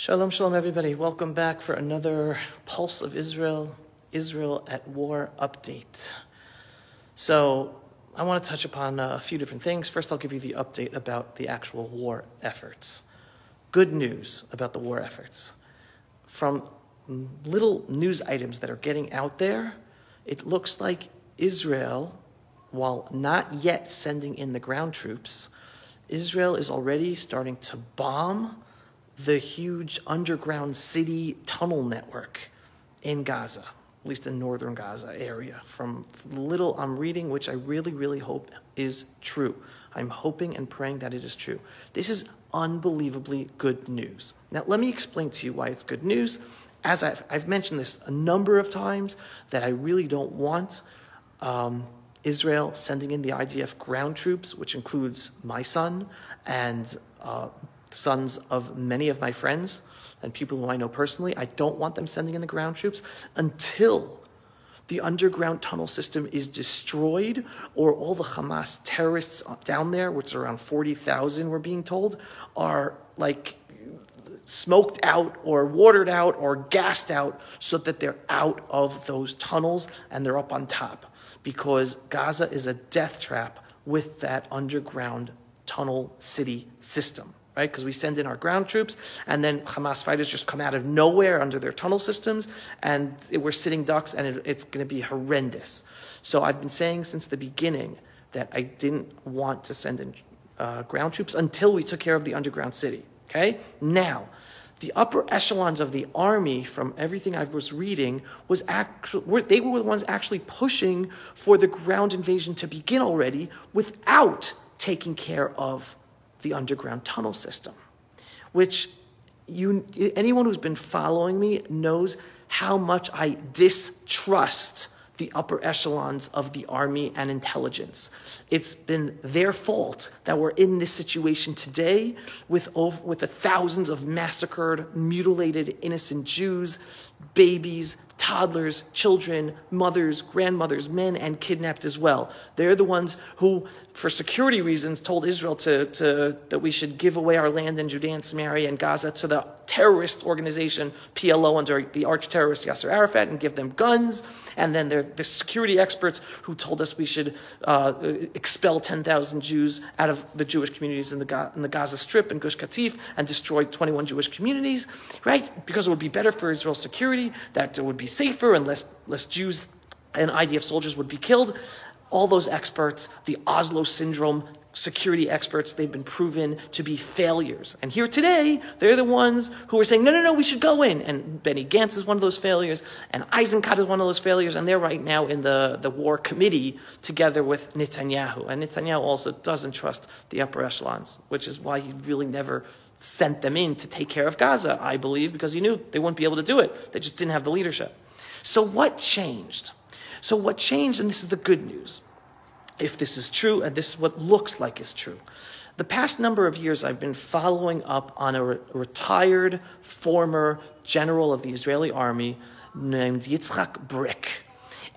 Shalom, shalom, everybody. Welcome back for another Pulse of Israel, Israel at War update. So, I want to touch upon uh, a few different things. First, I'll give you the update about the actual war efforts. Good news about the war efforts. From little news items that are getting out there, it looks like Israel, while not yet sending in the ground troops, Israel is already starting to bomb the huge underground city tunnel network in Gaza, at least in northern Gaza area. From little I'm reading, which I really, really hope is true. I'm hoping and praying that it is true. This is unbelievably good news. Now, let me explain to you why it's good news. As I've, I've mentioned this a number of times, that I really don't want um, Israel sending in the IDF ground troops, which includes my son and uh, sons of many of my friends and people who I know personally. I don't want them sending in the ground troops until the underground tunnel system is destroyed or all the Hamas terrorists down there, which are around 40,000, we're being told, are like smoked out or watered out or gassed out so that they're out of those tunnels and they're up on top. Because Gaza is a death trap with that underground tunnel city system right? Because we send in our ground troops, and then Hamas fighters just come out of nowhere under their tunnel systems, and we're sitting ducks, and it, it's going to be horrendous. So I've been saying since the beginning that I didn't want to send in uh, ground troops until we took care of the underground city. Okay, now. The upper echelons of the army, from everything I was reading, was actually they were the ones actually pushing for the ground invasion to begin already without taking care of the underground tunnel system, which you, anyone who's been following me knows how much I distrust the upper echelons of the army and intelligence. It's been their fault that we're in this situation today with, over, with the thousands of massacred, mutilated, innocent Jews, babies, toddlers, children, mothers, grandmothers, men, and kidnapped as well. They're the ones who, for security reasons, told Israel to, to, that we should give away our land in Judea and Samaria and Gaza to the terrorist organization PLO under the arch terrorist Yasser Arafat and give them guns. And then they're the security experts who told us we should uh, expel 10,000 Jews out of the Jewish communities in the, in the Gaza Strip and Gush Katif and destroy 21 Jewish communities, right? Because it would be better for Israel's security, that it would be safer and less, less Jews and IDF soldiers would be killed. All those experts, the Oslo syndrome security experts, they've been proven to be failures. And here today, they're the ones who are saying, no, no, no, we should go in. And Benny Gantz is one of those failures, and Eisenkot is one of those failures, and they're right now in the, the war committee together with Netanyahu. And Netanyahu also doesn't trust the upper echelons, which is why he really never sent them in to take care of Gaza, I believe, because he knew they wouldn't be able to do it. They just didn't have the leadership. So what changed? So what changed, and this is the good news, if this is true, and this is what looks like is true. The past number of years, I've been following up on a re- retired former general of the Israeli army named Yitzhak Brik.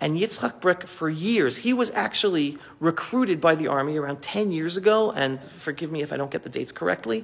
And Yitzhak Brik, for years, he was actually recruited by the army around 10 years ago, and forgive me if I don't get the dates correctly,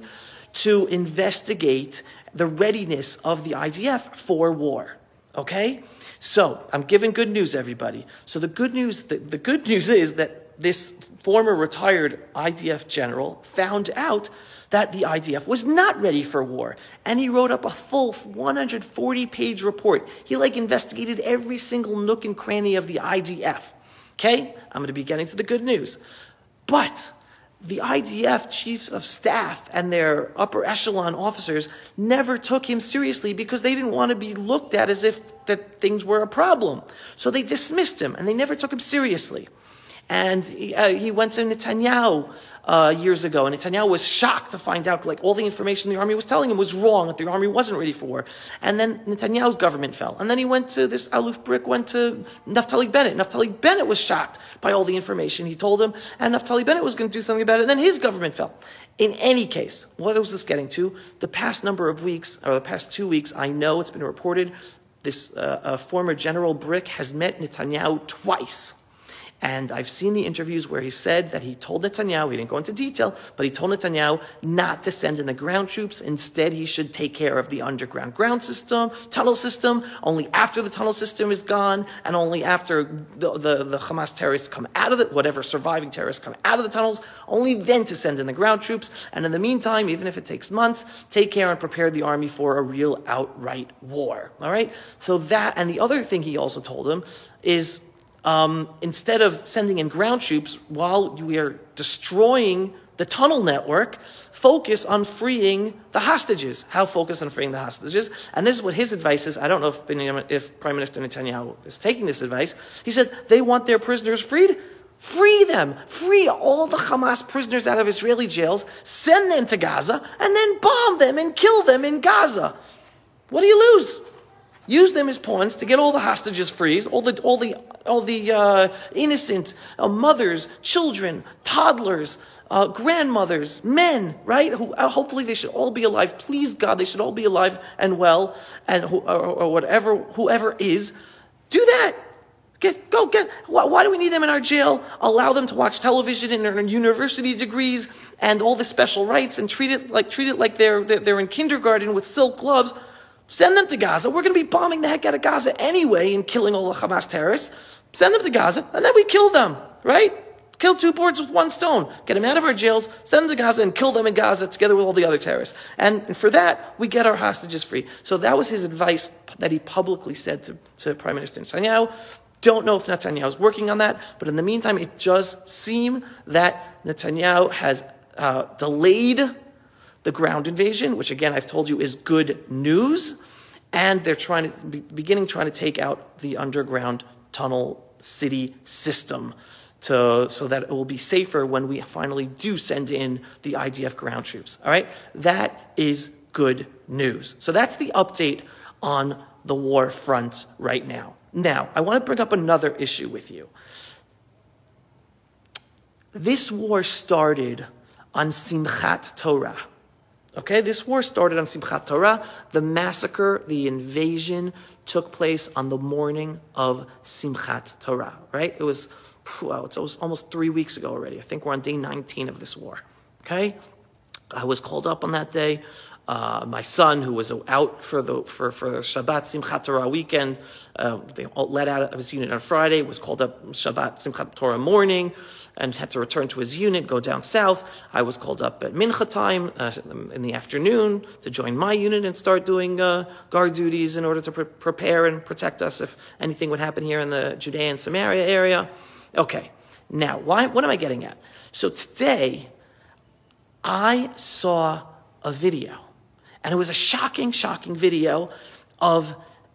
to investigate the readiness of the IDF for war. Okay? So, I'm giving good news, everybody. So, the good news, the, the good news is that this former retired IDF general found out that the IDF was not ready for war. And he wrote up a full 140 page report. He like investigated every single nook and cranny of the IDF. Okay? I'm going to be getting to the good news. But the IDF chiefs of staff and their upper echelon officers never took him seriously because they didn't want to be looked at as if that things were a problem. So they dismissed him and they never took him seriously. And he, uh, he went to Netanyahu uh, years ago, and Netanyahu was shocked to find out like all the information the army was telling him was wrong, that the army wasn't ready for war. And then Netanyahu's government fell. And then he went to this Aluf Brik went to Naftali Bennett. Naftali Bennett was shocked by all the information he told him, and Naftali Bennett was going to do something about it. And then his government fell. In any case, what was this getting to? The past number of weeks, or the past two weeks, I know it's been reported. This uh, former General Brik has met Netanyahu twice And I've seen the interviews where he said that he told Netanyahu, he didn't go into detail, but he told Netanyahu not to send in the ground troops. Instead, he should take care of the underground ground system, tunnel system, only after the tunnel system is gone, and only after the, the, the Hamas terrorists come out of it, whatever surviving terrorists come out of the tunnels, only then to send in the ground troops. And in the meantime, even if it takes months, take care and prepare the army for a real outright war. All right? So that, and the other thing he also told him is um, instead of sending in ground troops while we are destroying the tunnel network, focus on freeing the hostages. How focus on freeing the hostages? And this is what his advice is. I don't know if, if Prime Minister Netanyahu is taking this advice. He said they want their prisoners freed. Free them. Free all the Hamas prisoners out of Israeli jails. Send them to Gaza and then bomb them and kill them in Gaza. What do you lose? Use them as pawns to get all the hostages free, all the, all the, all the uh, innocent uh, mothers, children, toddlers, uh, grandmothers, men, right? Who uh, hopefully they should all be alive. Please God, they should all be alive and well, and or, or whatever, whoever is, do that. Get, go get, why, why, do we need them in our jail? Allow them to watch television and earn university degrees and all the special rights and treat it like, treat it like they're, they're, they're in kindergarten with silk gloves. Send them to Gaza. We're going to be bombing the heck out of Gaza anyway and killing all the Hamas terrorists. Send them to Gaza and then we kill them, right? Kill two birds with one stone. Get them out of our jails, send them to Gaza, and kill them in Gaza together with all the other terrorists. And, for that, we get our hostages free. So that was his advice that he publicly said to, to Prime Minister Netanyahu. Don't know if Netanyahu is working on that, but in the meantime, it does seem that Netanyahu has uh, delayed the ground invasion, which again I've told you is good news, and they're trying to be, beginning trying to take out the underground tunnel city system. To, so that it will be safer when we finally do send in the IDF ground troops. All right? That is good news. So that's the update on the war front right now. Now, I want to bring up another issue with you. This war started on Simchat Torah. Okay, this war started on Simchat Torah. The massacre, the invasion, took place on the morning of Simchat Torah, right? It was, wow, it was almost three weeks ago already. I think we're on day 19 of this war. Okay? I was called up on that day. Uh, my son, who was out for the for, for Shabbat Simchat Torah weekend, uh, they let out of his unit on Friday, was called up Shabbat Simchat Torah morning, and had to return to his unit, go down south. I was called up at Mincha time uh, in the afternoon to join my unit and start doing uh, guard duties in order to pre- prepare and protect us if anything would happen here in the Judea and Samaria area. Okay, now why, what am I getting at? So today, I saw a video and it was a shocking, shocking video of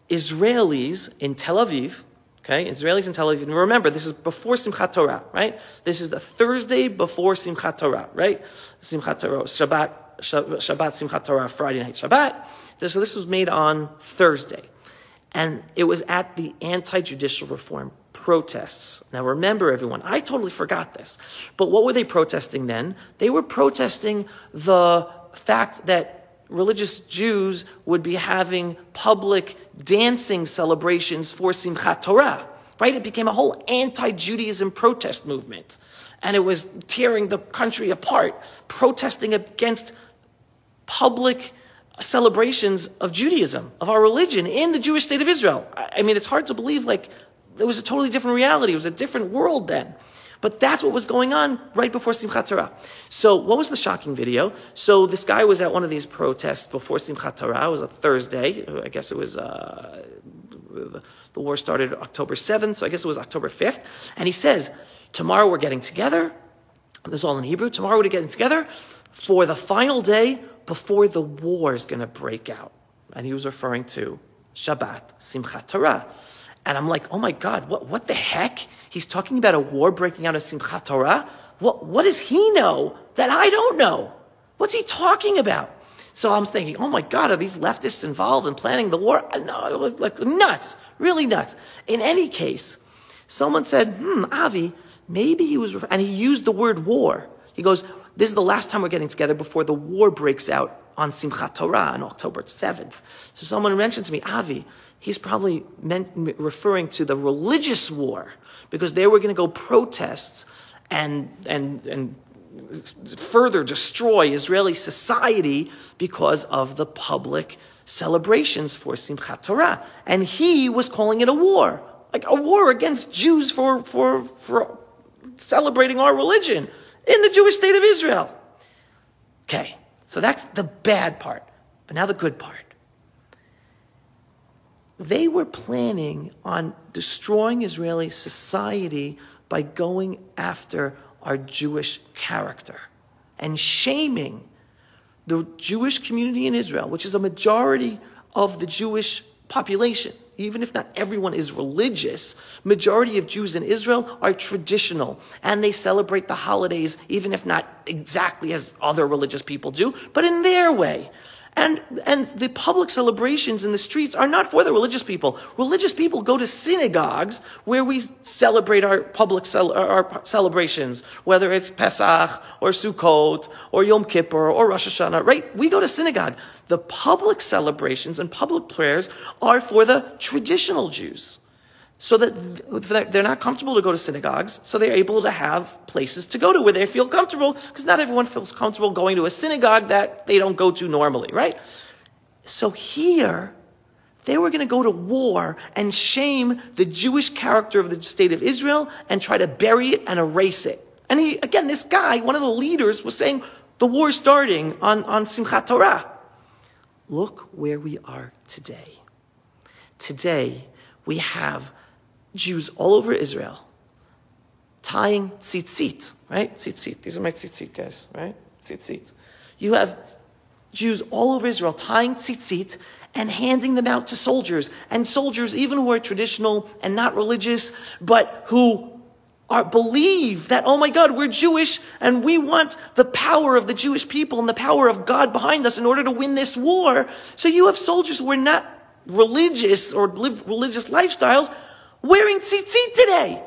Israelis in Tel Aviv, okay, Israelis in Tel Aviv. And remember, this is before Simchat Torah, right? This is the Thursday before Simchat Torah, right? Simchat Torah, Shabbat, Shabbat, Simchat Torah, Friday night Shabbat. So this was made on Thursday. And it was at the anti-judicial reform protests. Now remember everyone, I totally forgot this. But what were they protesting then? They were protesting the fact that religious Jews would be having public dancing celebrations for Simchat Torah, right? It became a whole anti-Judaism protest movement. And it was tearing the country apart, protesting against public celebrations of Judaism, of our religion in the Jewish state of Israel. I mean, it's hard to believe like it was a totally different reality. It was a different world then. But that's what was going on right before Simchat Torah. So what was the shocking video? So this guy was at one of these protests before Simchat Torah. It was a Thursday. I guess it was, uh, the war started October 7th, so I guess it was October 5th. And he says, tomorrow we're getting together. This is all in Hebrew. Tomorrow we're getting together for the final day before the war is going to break out. And he was referring to Shabbat, Simchat Torah. And I'm like, oh my God, what, what the heck? He's talking about a war breaking out of Simchat Torah. What, what does he know that I don't know? What's he talking about? So I'm thinking, oh my God, are these leftists involved in planning the war? No, like nuts, really nuts. In any case, someone said, hmm, Avi, maybe he was, and he used the word war. He goes, this is the last time we're getting together before the war breaks out on Simchat Torah on October 7th. So someone mentioned to me, Avi, he's probably meant, referring to the religious war because they were going to go protest and, and, and further destroy Israeli society because of the public celebrations for Simchat Torah. And he was calling it a war, like a war against Jews for, for, for celebrating our religion in the Jewish state of Israel. Okay, so that's the bad part. But now the good part. They were planning on destroying Israeli society by going after our Jewish character and shaming the Jewish community in Israel, which is a majority of the Jewish population, even if not everyone is religious, majority of Jews in Israel are traditional and they celebrate the holidays, even if not exactly as other religious people do, but in their way. And, and the public celebrations in the streets are not for the religious people. Religious people go to synagogues where we celebrate our public cel- our celebrations, whether it's Pesach or Sukkot or Yom Kippur or Rosh Hashanah, right? We go to synagogue. The public celebrations and public prayers are for the traditional Jews so that they're not comfortable to go to synagogues, so they're able to have places to go to where they feel comfortable, because not everyone feels comfortable going to a synagogue that they don't go to normally, right? So here, they were going to go to war and shame the Jewish character of the state of Israel and try to bury it and erase it. And he, again, this guy, one of the leaders, was saying, the war is starting on, on Simchat Torah. Look where we are today. Today, we have Jews all over Israel tying tzitzit, right? Tzitzit. These are my tzitzit guys, right? Tzitzit. You have Jews all over Israel tying tzitzit and handing them out to soldiers. And soldiers, even who are traditional and not religious, but who are, believe that, oh my God, we're Jewish and we want the power of the Jewish people and the power of God behind us in order to win this war. So you have soldiers who are not religious or live religious lifestyles, wearing tzitzit today.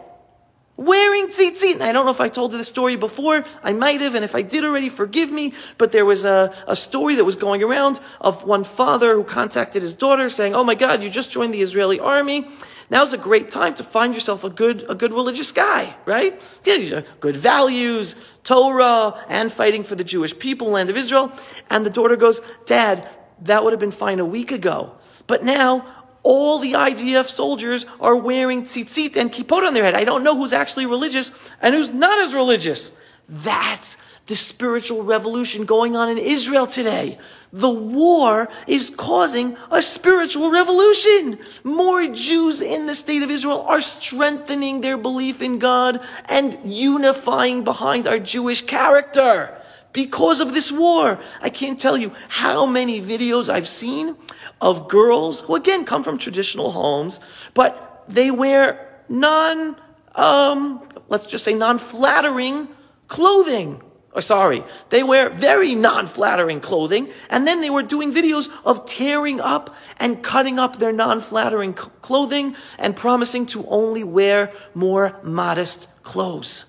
Wearing tzitzit. And I don't know if I told you the story before. I might have, and if I did already, forgive me. But there was a, a story that was going around of one father who contacted his daughter saying, Oh my God, you just joined the Israeli army. Now's a great time to find yourself a good, a good religious guy, right? Good values, Torah, and fighting for the Jewish people, land of Israel. And the daughter goes, Dad, that would have been fine a week ago. But now all the IDF soldiers are wearing tzitzit and kippot on their head. I don't know who's actually religious and who's not as religious. That's the spiritual revolution going on in Israel today. The war is causing a spiritual revolution. More Jews in the state of Israel are strengthening their belief in God and unifying behind our Jewish character because of this war. I can't tell you how many videos I've seen of girls who again come from traditional homes, but they wear non, um, let's just say non-flattering clothing. Or sorry, they wear very non-flattering clothing, and then they were doing videos of tearing up and cutting up their non-flattering clothing and promising to only wear more modest clothes.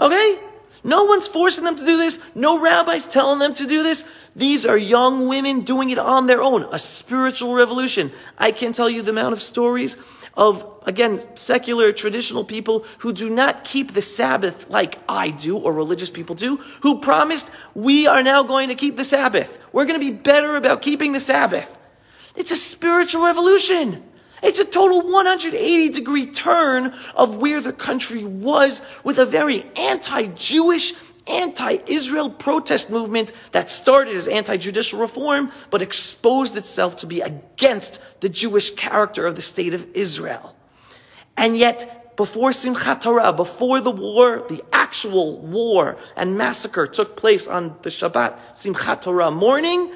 Okay? No one's forcing them to do this. No rabbi's telling them to do this. These are young women doing it on their own. A spiritual revolution. I can't tell you the amount of stories of, again, secular, traditional people who do not keep the Sabbath like I do or religious people do, who promised, we are now going to keep the Sabbath. We're going to be better about keeping the Sabbath. It's a spiritual revolution. It's a total 180 degree turn of where the country was with a very anti-Jewish, anti-Israel protest movement that started as anti-judicial reform, but exposed itself to be against the Jewish character of the state of Israel. And yet, before Simchat Torah, before the war, the actual war and massacre took place on the Shabbat Simchat Torah morning,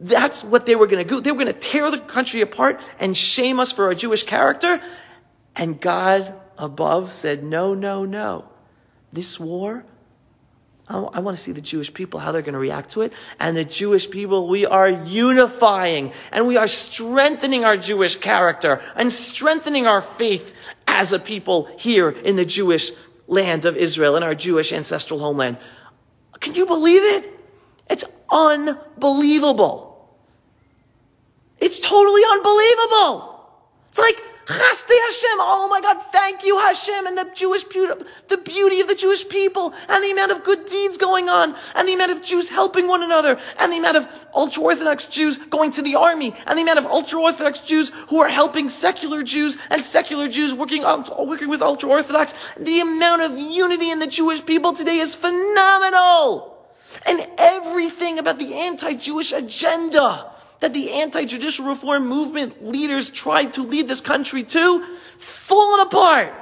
that's what they were going to do. They were going to tear the country apart and shame us for our Jewish character. And God above said, no, no, no. This war, I want to see the Jewish people, how they're going to react to it. And the Jewish people, we are unifying and we are strengthening our Jewish character and strengthening our faith as a people here in the Jewish land of Israel, in our Jewish ancestral homeland. Can you believe it? It's unbelievable. It's totally unbelievable. It's like, Hashem. Oh my God, thank you Hashem and the Jewish beauty, the beauty of the Jewish people and the amount of good deeds going on and the amount of Jews helping one another and the amount of ultra-Orthodox Jews going to the army and the amount of ultra-Orthodox Jews who are helping secular Jews and secular Jews working, working with ultra-Orthodox. The amount of unity in the Jewish people today is phenomenal. And everything about the anti-Jewish agenda that the anti-judicial reform movement leaders tried to lead this country to, it's fallen apart.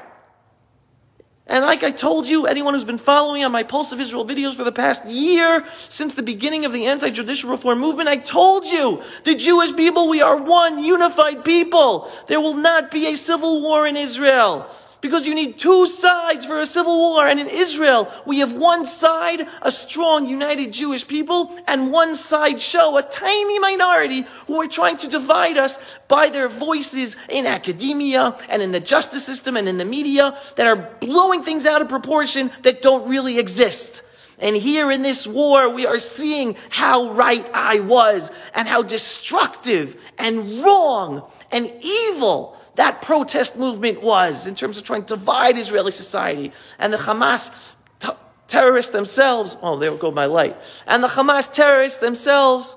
And like I told you, anyone who's been following on my Pulse of Israel videos for the past year, since the beginning of the anti-judicial reform movement, I told you, the Jewish people, we are one unified people. There will not be a civil war in Israel because you need two sides for a civil war. And in Israel, we have one side, a strong, united Jewish people, and one side show, a tiny minority who are trying to divide us by their voices in academia and in the justice system and in the media that are blowing things out of proportion that don't really exist. And here in this war, we are seeing how right I was and how destructive and wrong and evil that protest movement was in terms of trying to divide Israeli society. And the Hamas t- terrorists themselves, oh, there go my light. And the Hamas terrorists themselves,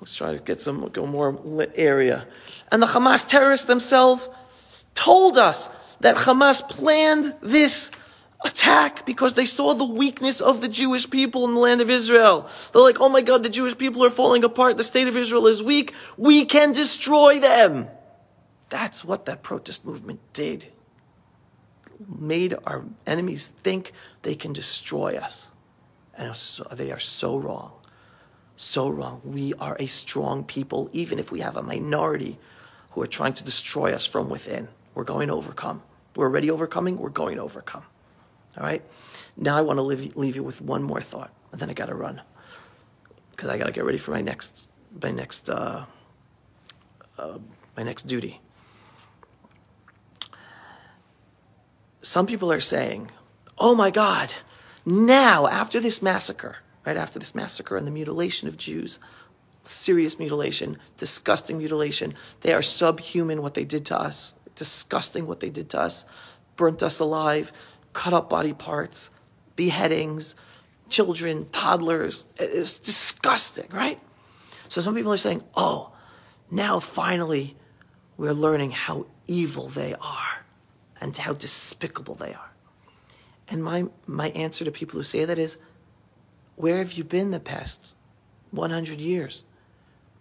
let's try to get some, go more lit area. And the Hamas terrorists themselves told us that Hamas planned this attack because they saw the weakness of the Jewish people in the land of Israel. They're like, oh my God, the Jewish people are falling apart. The state of Israel is weak. We can destroy them. That's what that protest movement did. Made our enemies think they can destroy us. And so, they are so wrong. So wrong. We are a strong people, even if we have a minority who are trying to destroy us from within. We're going to overcome. We're already overcoming, we're going to overcome. All right? Now I want to leave, leave you with one more thought, and then I got to run because I got to get ready for my next my next uh, uh, my next duty. Some people are saying, "Oh my God, now after this massacre, right after this massacre and the mutilation of Jews, serious mutilation, disgusting mutilation, they are subhuman what they did to us, disgusting what they did to us, burnt us alive." Cut up body parts, beheadings, children, toddlers. It's disgusting, right? So some people are saying, oh, now finally we're learning how evil they are and how despicable they are. And my, my answer to people who say that is, where have you been the past 100 years?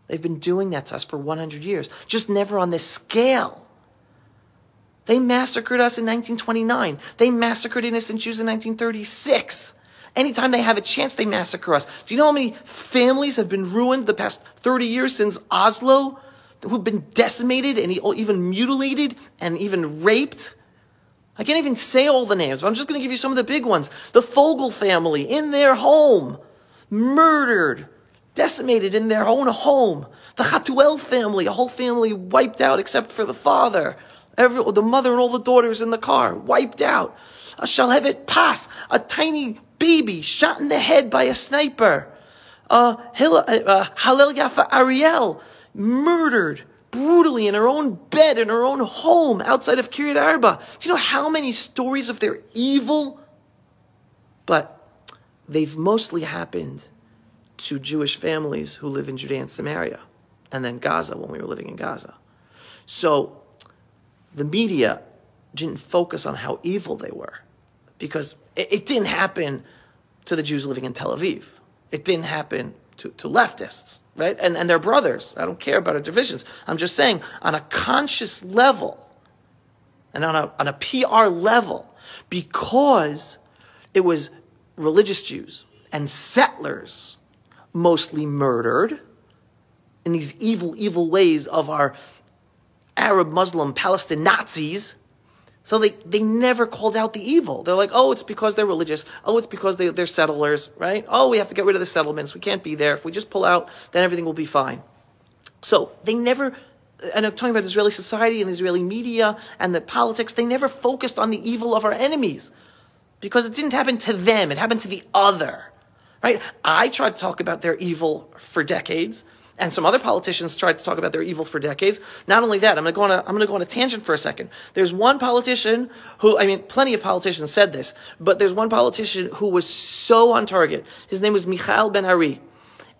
They've been doing that to us for 100 years, just never on this scale. They massacred us in 1929. They massacred innocent Jews in 1936. Anytime they have a chance, they massacre us. Do you know how many families have been ruined the past 30 years since Oslo? Who've been decimated and even mutilated and even raped? I can't even say all the names, but I'm just going to give you some of the big ones. The Fogel family in their home, murdered, decimated in their own home. The Hatuel family, a whole family wiped out except for the father. Every, the mother and all the daughters in the car, wiped out. A Shalhevet Pass, a tiny baby shot in the head by a sniper. Uh, Hil- Yafa Ariel, murdered brutally in her own bed, in her own home outside of Kiryat Arba. Do you know how many stories of their evil? But they've mostly happened to Jewish families who live in Judea and Samaria, and then Gaza when we were living in Gaza. So the media didn't focus on how evil they were because it, it didn't happen to the Jews living in Tel Aviv. It didn't happen to, to leftists, right? And, and their brothers. I don't care about our divisions. I'm just saying on a conscious level and on a, on a PR level, because it was religious Jews and settlers mostly murdered in these evil, evil ways of our Arab, Muslim, Palestine Nazis. So they, they never called out the evil. They're like, oh, it's because they're religious. Oh, it's because they, they're settlers, right? Oh, we have to get rid of the settlements. We can't be there. If we just pull out, then everything will be fine. So they never, and I'm talking about Israeli society and Israeli media and the politics, they never focused on the evil of our enemies because it didn't happen to them. It happened to the other, right? I tried to talk about their evil for decades, and some other politicians tried to talk about their evil for decades. Not only that, I'm going to go on a, I'm going to go on a tangent for a second. There's one politician who, I mean, plenty of politicians said this, but there's one politician who was so on target. His name was Michael Ben Ari,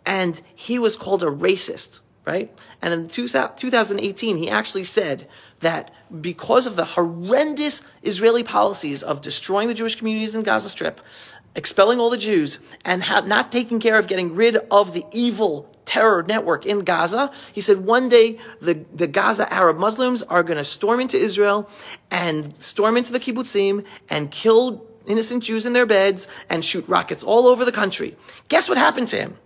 and he was called a racist, right? And in 2018, he actually said that because of the horrendous Israeli policies of destroying the Jewish communities in Gaza Strip, expelling all the Jews, and not taking care of getting rid of the evil terror network in Gaza. He said one day the, the Gaza Arab Muslims are going to storm into Israel and storm into the kibbutzim and kill innocent Jews in their beds and shoot rockets all over the country. Guess what happened to him?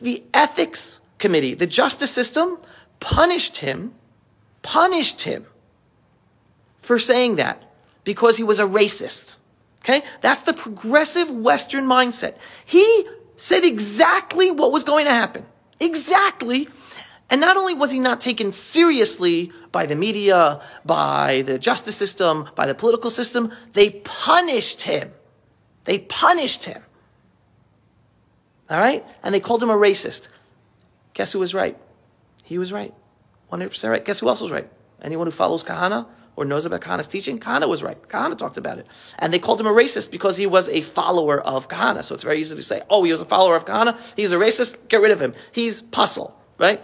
The ethics committee, the justice system, punished him, punished him for saying that because he was a racist. Okay? That's the progressive Western mindset. He said exactly what was going to happen. Exactly. And not only was he not taken seriously by the media, by the justice system, by the political system, they punished him. They punished him. All right? And they called him a racist. Guess who was right? He was right. 100% right. Guess who else was right? Anyone who follows Kahana or knows about Kahana's teaching? Kahana was right. Kahana talked about it. And they called him a racist because he was a follower of Kahana. So it's very easy to say, oh, he was a follower of Kahana. He's a racist. Get rid of him. He's pasul, right?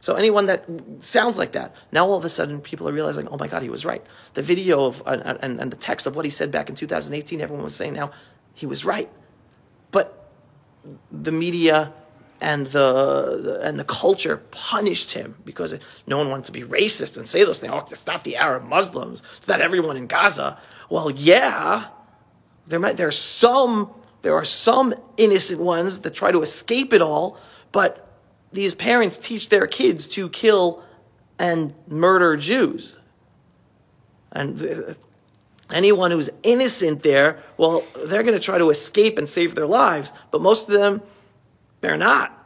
So anyone that sounds like that, now all of a sudden people are realizing, oh my God, he was right. The video of, uh, and, and the text of what he said back in 2018, everyone was saying now, he was right. But the media and the, and the culture punished him because no one wanted to be racist and say those things. Oh, it's not the Arab Muslims. It's not everyone in Gaza. Well, yeah, there might there's some there are some innocent ones that try to escape it all, but these parents teach their kids to kill and murder Jews. And uh, anyone who's innocent there, well, they're going to try to escape and save their lives, but most of them they're not.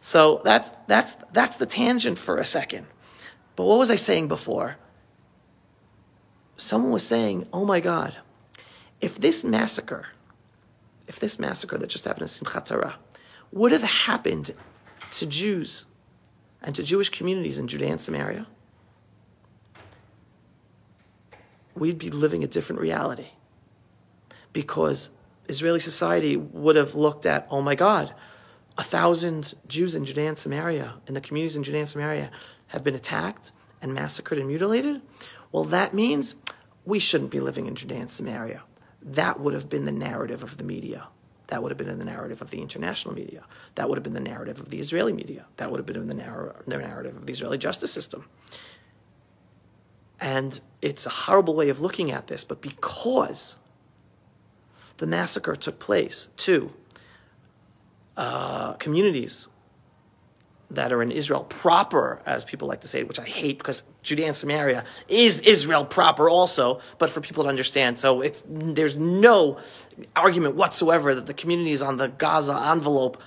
So that's, that's, that's the tangent for a second. But what was I saying before? Someone was saying, oh my God, if this massacre, if this massacre that just happened in Simchat Torah would have happened to Jews and to Jewish communities in Judea and Samaria, we'd be living a different reality. Because Israeli society would have looked at, oh my God, a thousand Jews in Judea and Samaria, in the communities in Judea and Samaria, have been attacked and massacred and mutilated. Well, that means we shouldn't be living in Judea and Samaria. That would have been the narrative of the media. That would have been the narrative of the international media. That would have been the narrative of the Israeli media. That would have been the, narr- the narrative of the Israeli justice system. And it's a horrible way of looking at this, but because the massacre took place to uh, communities that are in Israel proper, as people like to say, which I hate because Judea and Samaria is Israel proper also, but for people to understand. So it's, there's no argument whatsoever that the communities on the Gaza envelope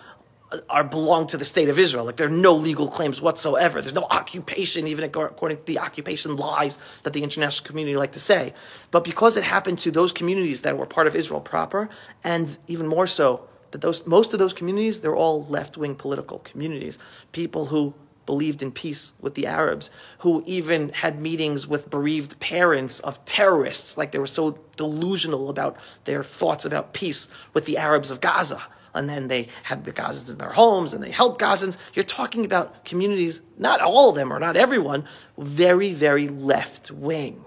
are belong to the state of Israel. Like there are no legal claims whatsoever. There's no occupation, even according to the occupation lies that the international community like to say. But because it happened to those communities that were part of Israel proper, and even more so, that those most of those communities, they're all left-wing political communities. People who believed in peace with the Arabs, who even had meetings with bereaved parents of terrorists, like they were so delusional about their thoughts about peace with the Arabs of Gaza and then they had the Gazans in their homes and they helped Gazans. You're talking about communities, not all of them or not everyone, very, very left wing.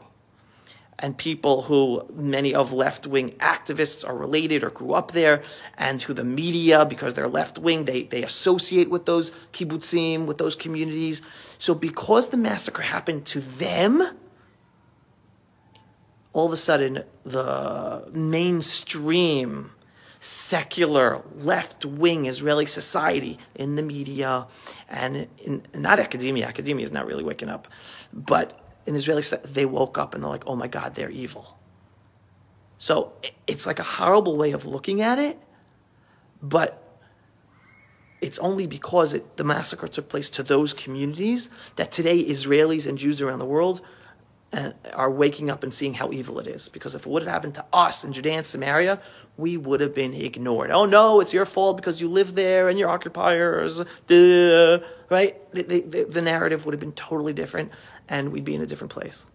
And people who many of left wing activists are related or grew up there, and who the media, because they're left wing, they, they associate with those kibbutzim, with those communities. So, because the massacre happened to them, all of a sudden the mainstream secular left wing Israeli society in the media and in not academia. Academia is not really waking up, but in Israeli they woke up and they're like, oh my God, they're evil. So it's like a horrible way of looking at it, but it's only because it, the massacre took place to those communities that today Israelis and Jews around the world and are waking up and seeing how evil it is. Because if it would have happened to us in Judea and Samaria, we would have been ignored. Oh no, it's your fault because you live there and you're occupiers. Duh, right? The, the, the narrative would have been totally different and we'd be in a different place.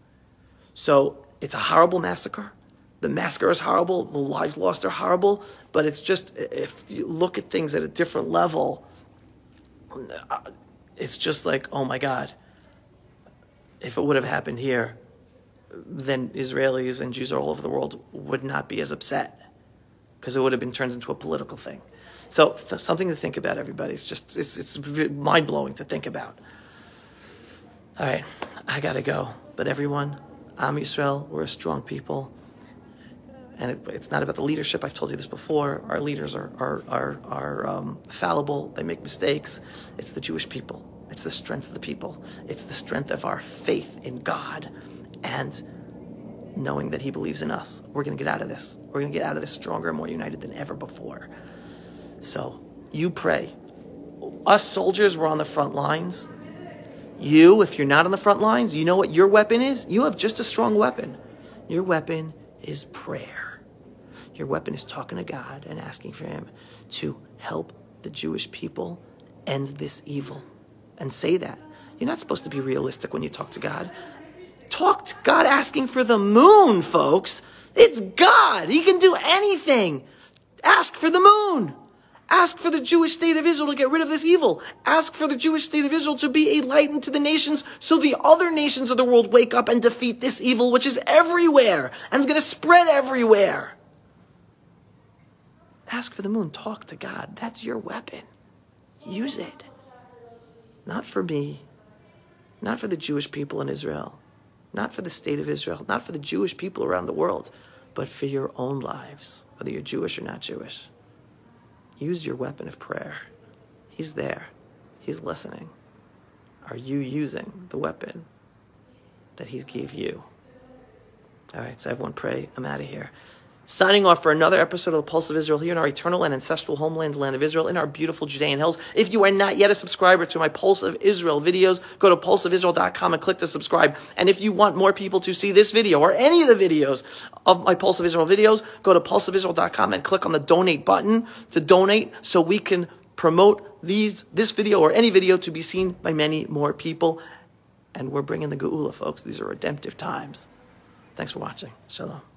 So it's a horrible massacre. The massacre is horrible. The lives lost are horrible. But it's just, if you look at things at a different level, uh, it's just like, oh my God, if it would have happened here, then Israelis and Jews all over the world would not be as upset because it would have been turned into a political thing. So th- something to think about, everybody. It's just it's it's mind blowing to think about. All right, I gotta go. But everyone, Am Yisrael, we're a strong people, and it, it's not about the leadership. I've told you this before. Our leaders are are are, are um, fallible. They make mistakes. It's the Jewish people. It's the strength of the people. It's the strength of our faith in God, and knowing that He believes in us. We're going to get out of this. We're going to get out of this stronger and more united than ever before. So you pray. Us soldiers were on the front lines. You, if you're not on the front lines, you know what your weapon is? You have just a strong weapon. Your weapon is prayer. Your weapon is talking to God and asking for Him to help the Jewish people end this evil. And say that. You're not supposed to be realistic when you talk to God talk to God asking for the moon, folks. It's God. He can do anything. Ask for the moon. Ask for the Jewish state of Israel to get rid of this evil. Ask for the Jewish state of Israel to be a light unto the nations so the other nations of the world wake up and defeat this evil, which is everywhere and is going to spread everywhere. Ask for the moon. Talk to God. That's your weapon. Use it. Not for me, not for the Jewish people in Israel, not for the state of Israel, not for the Jewish people around the world, but for your own lives, whether you're Jewish or not Jewish. Use your weapon of prayer. He's there, He's listening. Are you using the weapon that He gave you? All right, so everyone pray. I'm out of here. Signing off for another episode of the Pulse of Israel here in our eternal and ancestral homeland, the land of Israel, in our beautiful Judean hills. If you are not yet a subscriber to my Pulse of Israel videos, go to pulseofisrael.com and click to subscribe. And if you want more people to see this video or any of the videos of my Pulse of Israel videos, go to pulseofisrael.com and click on the donate button to donate so we can promote these, this video or any video to be seen by many more people. And we're bringing the Geula, folks. These are redemptive times. Thanks for watching. Shalom.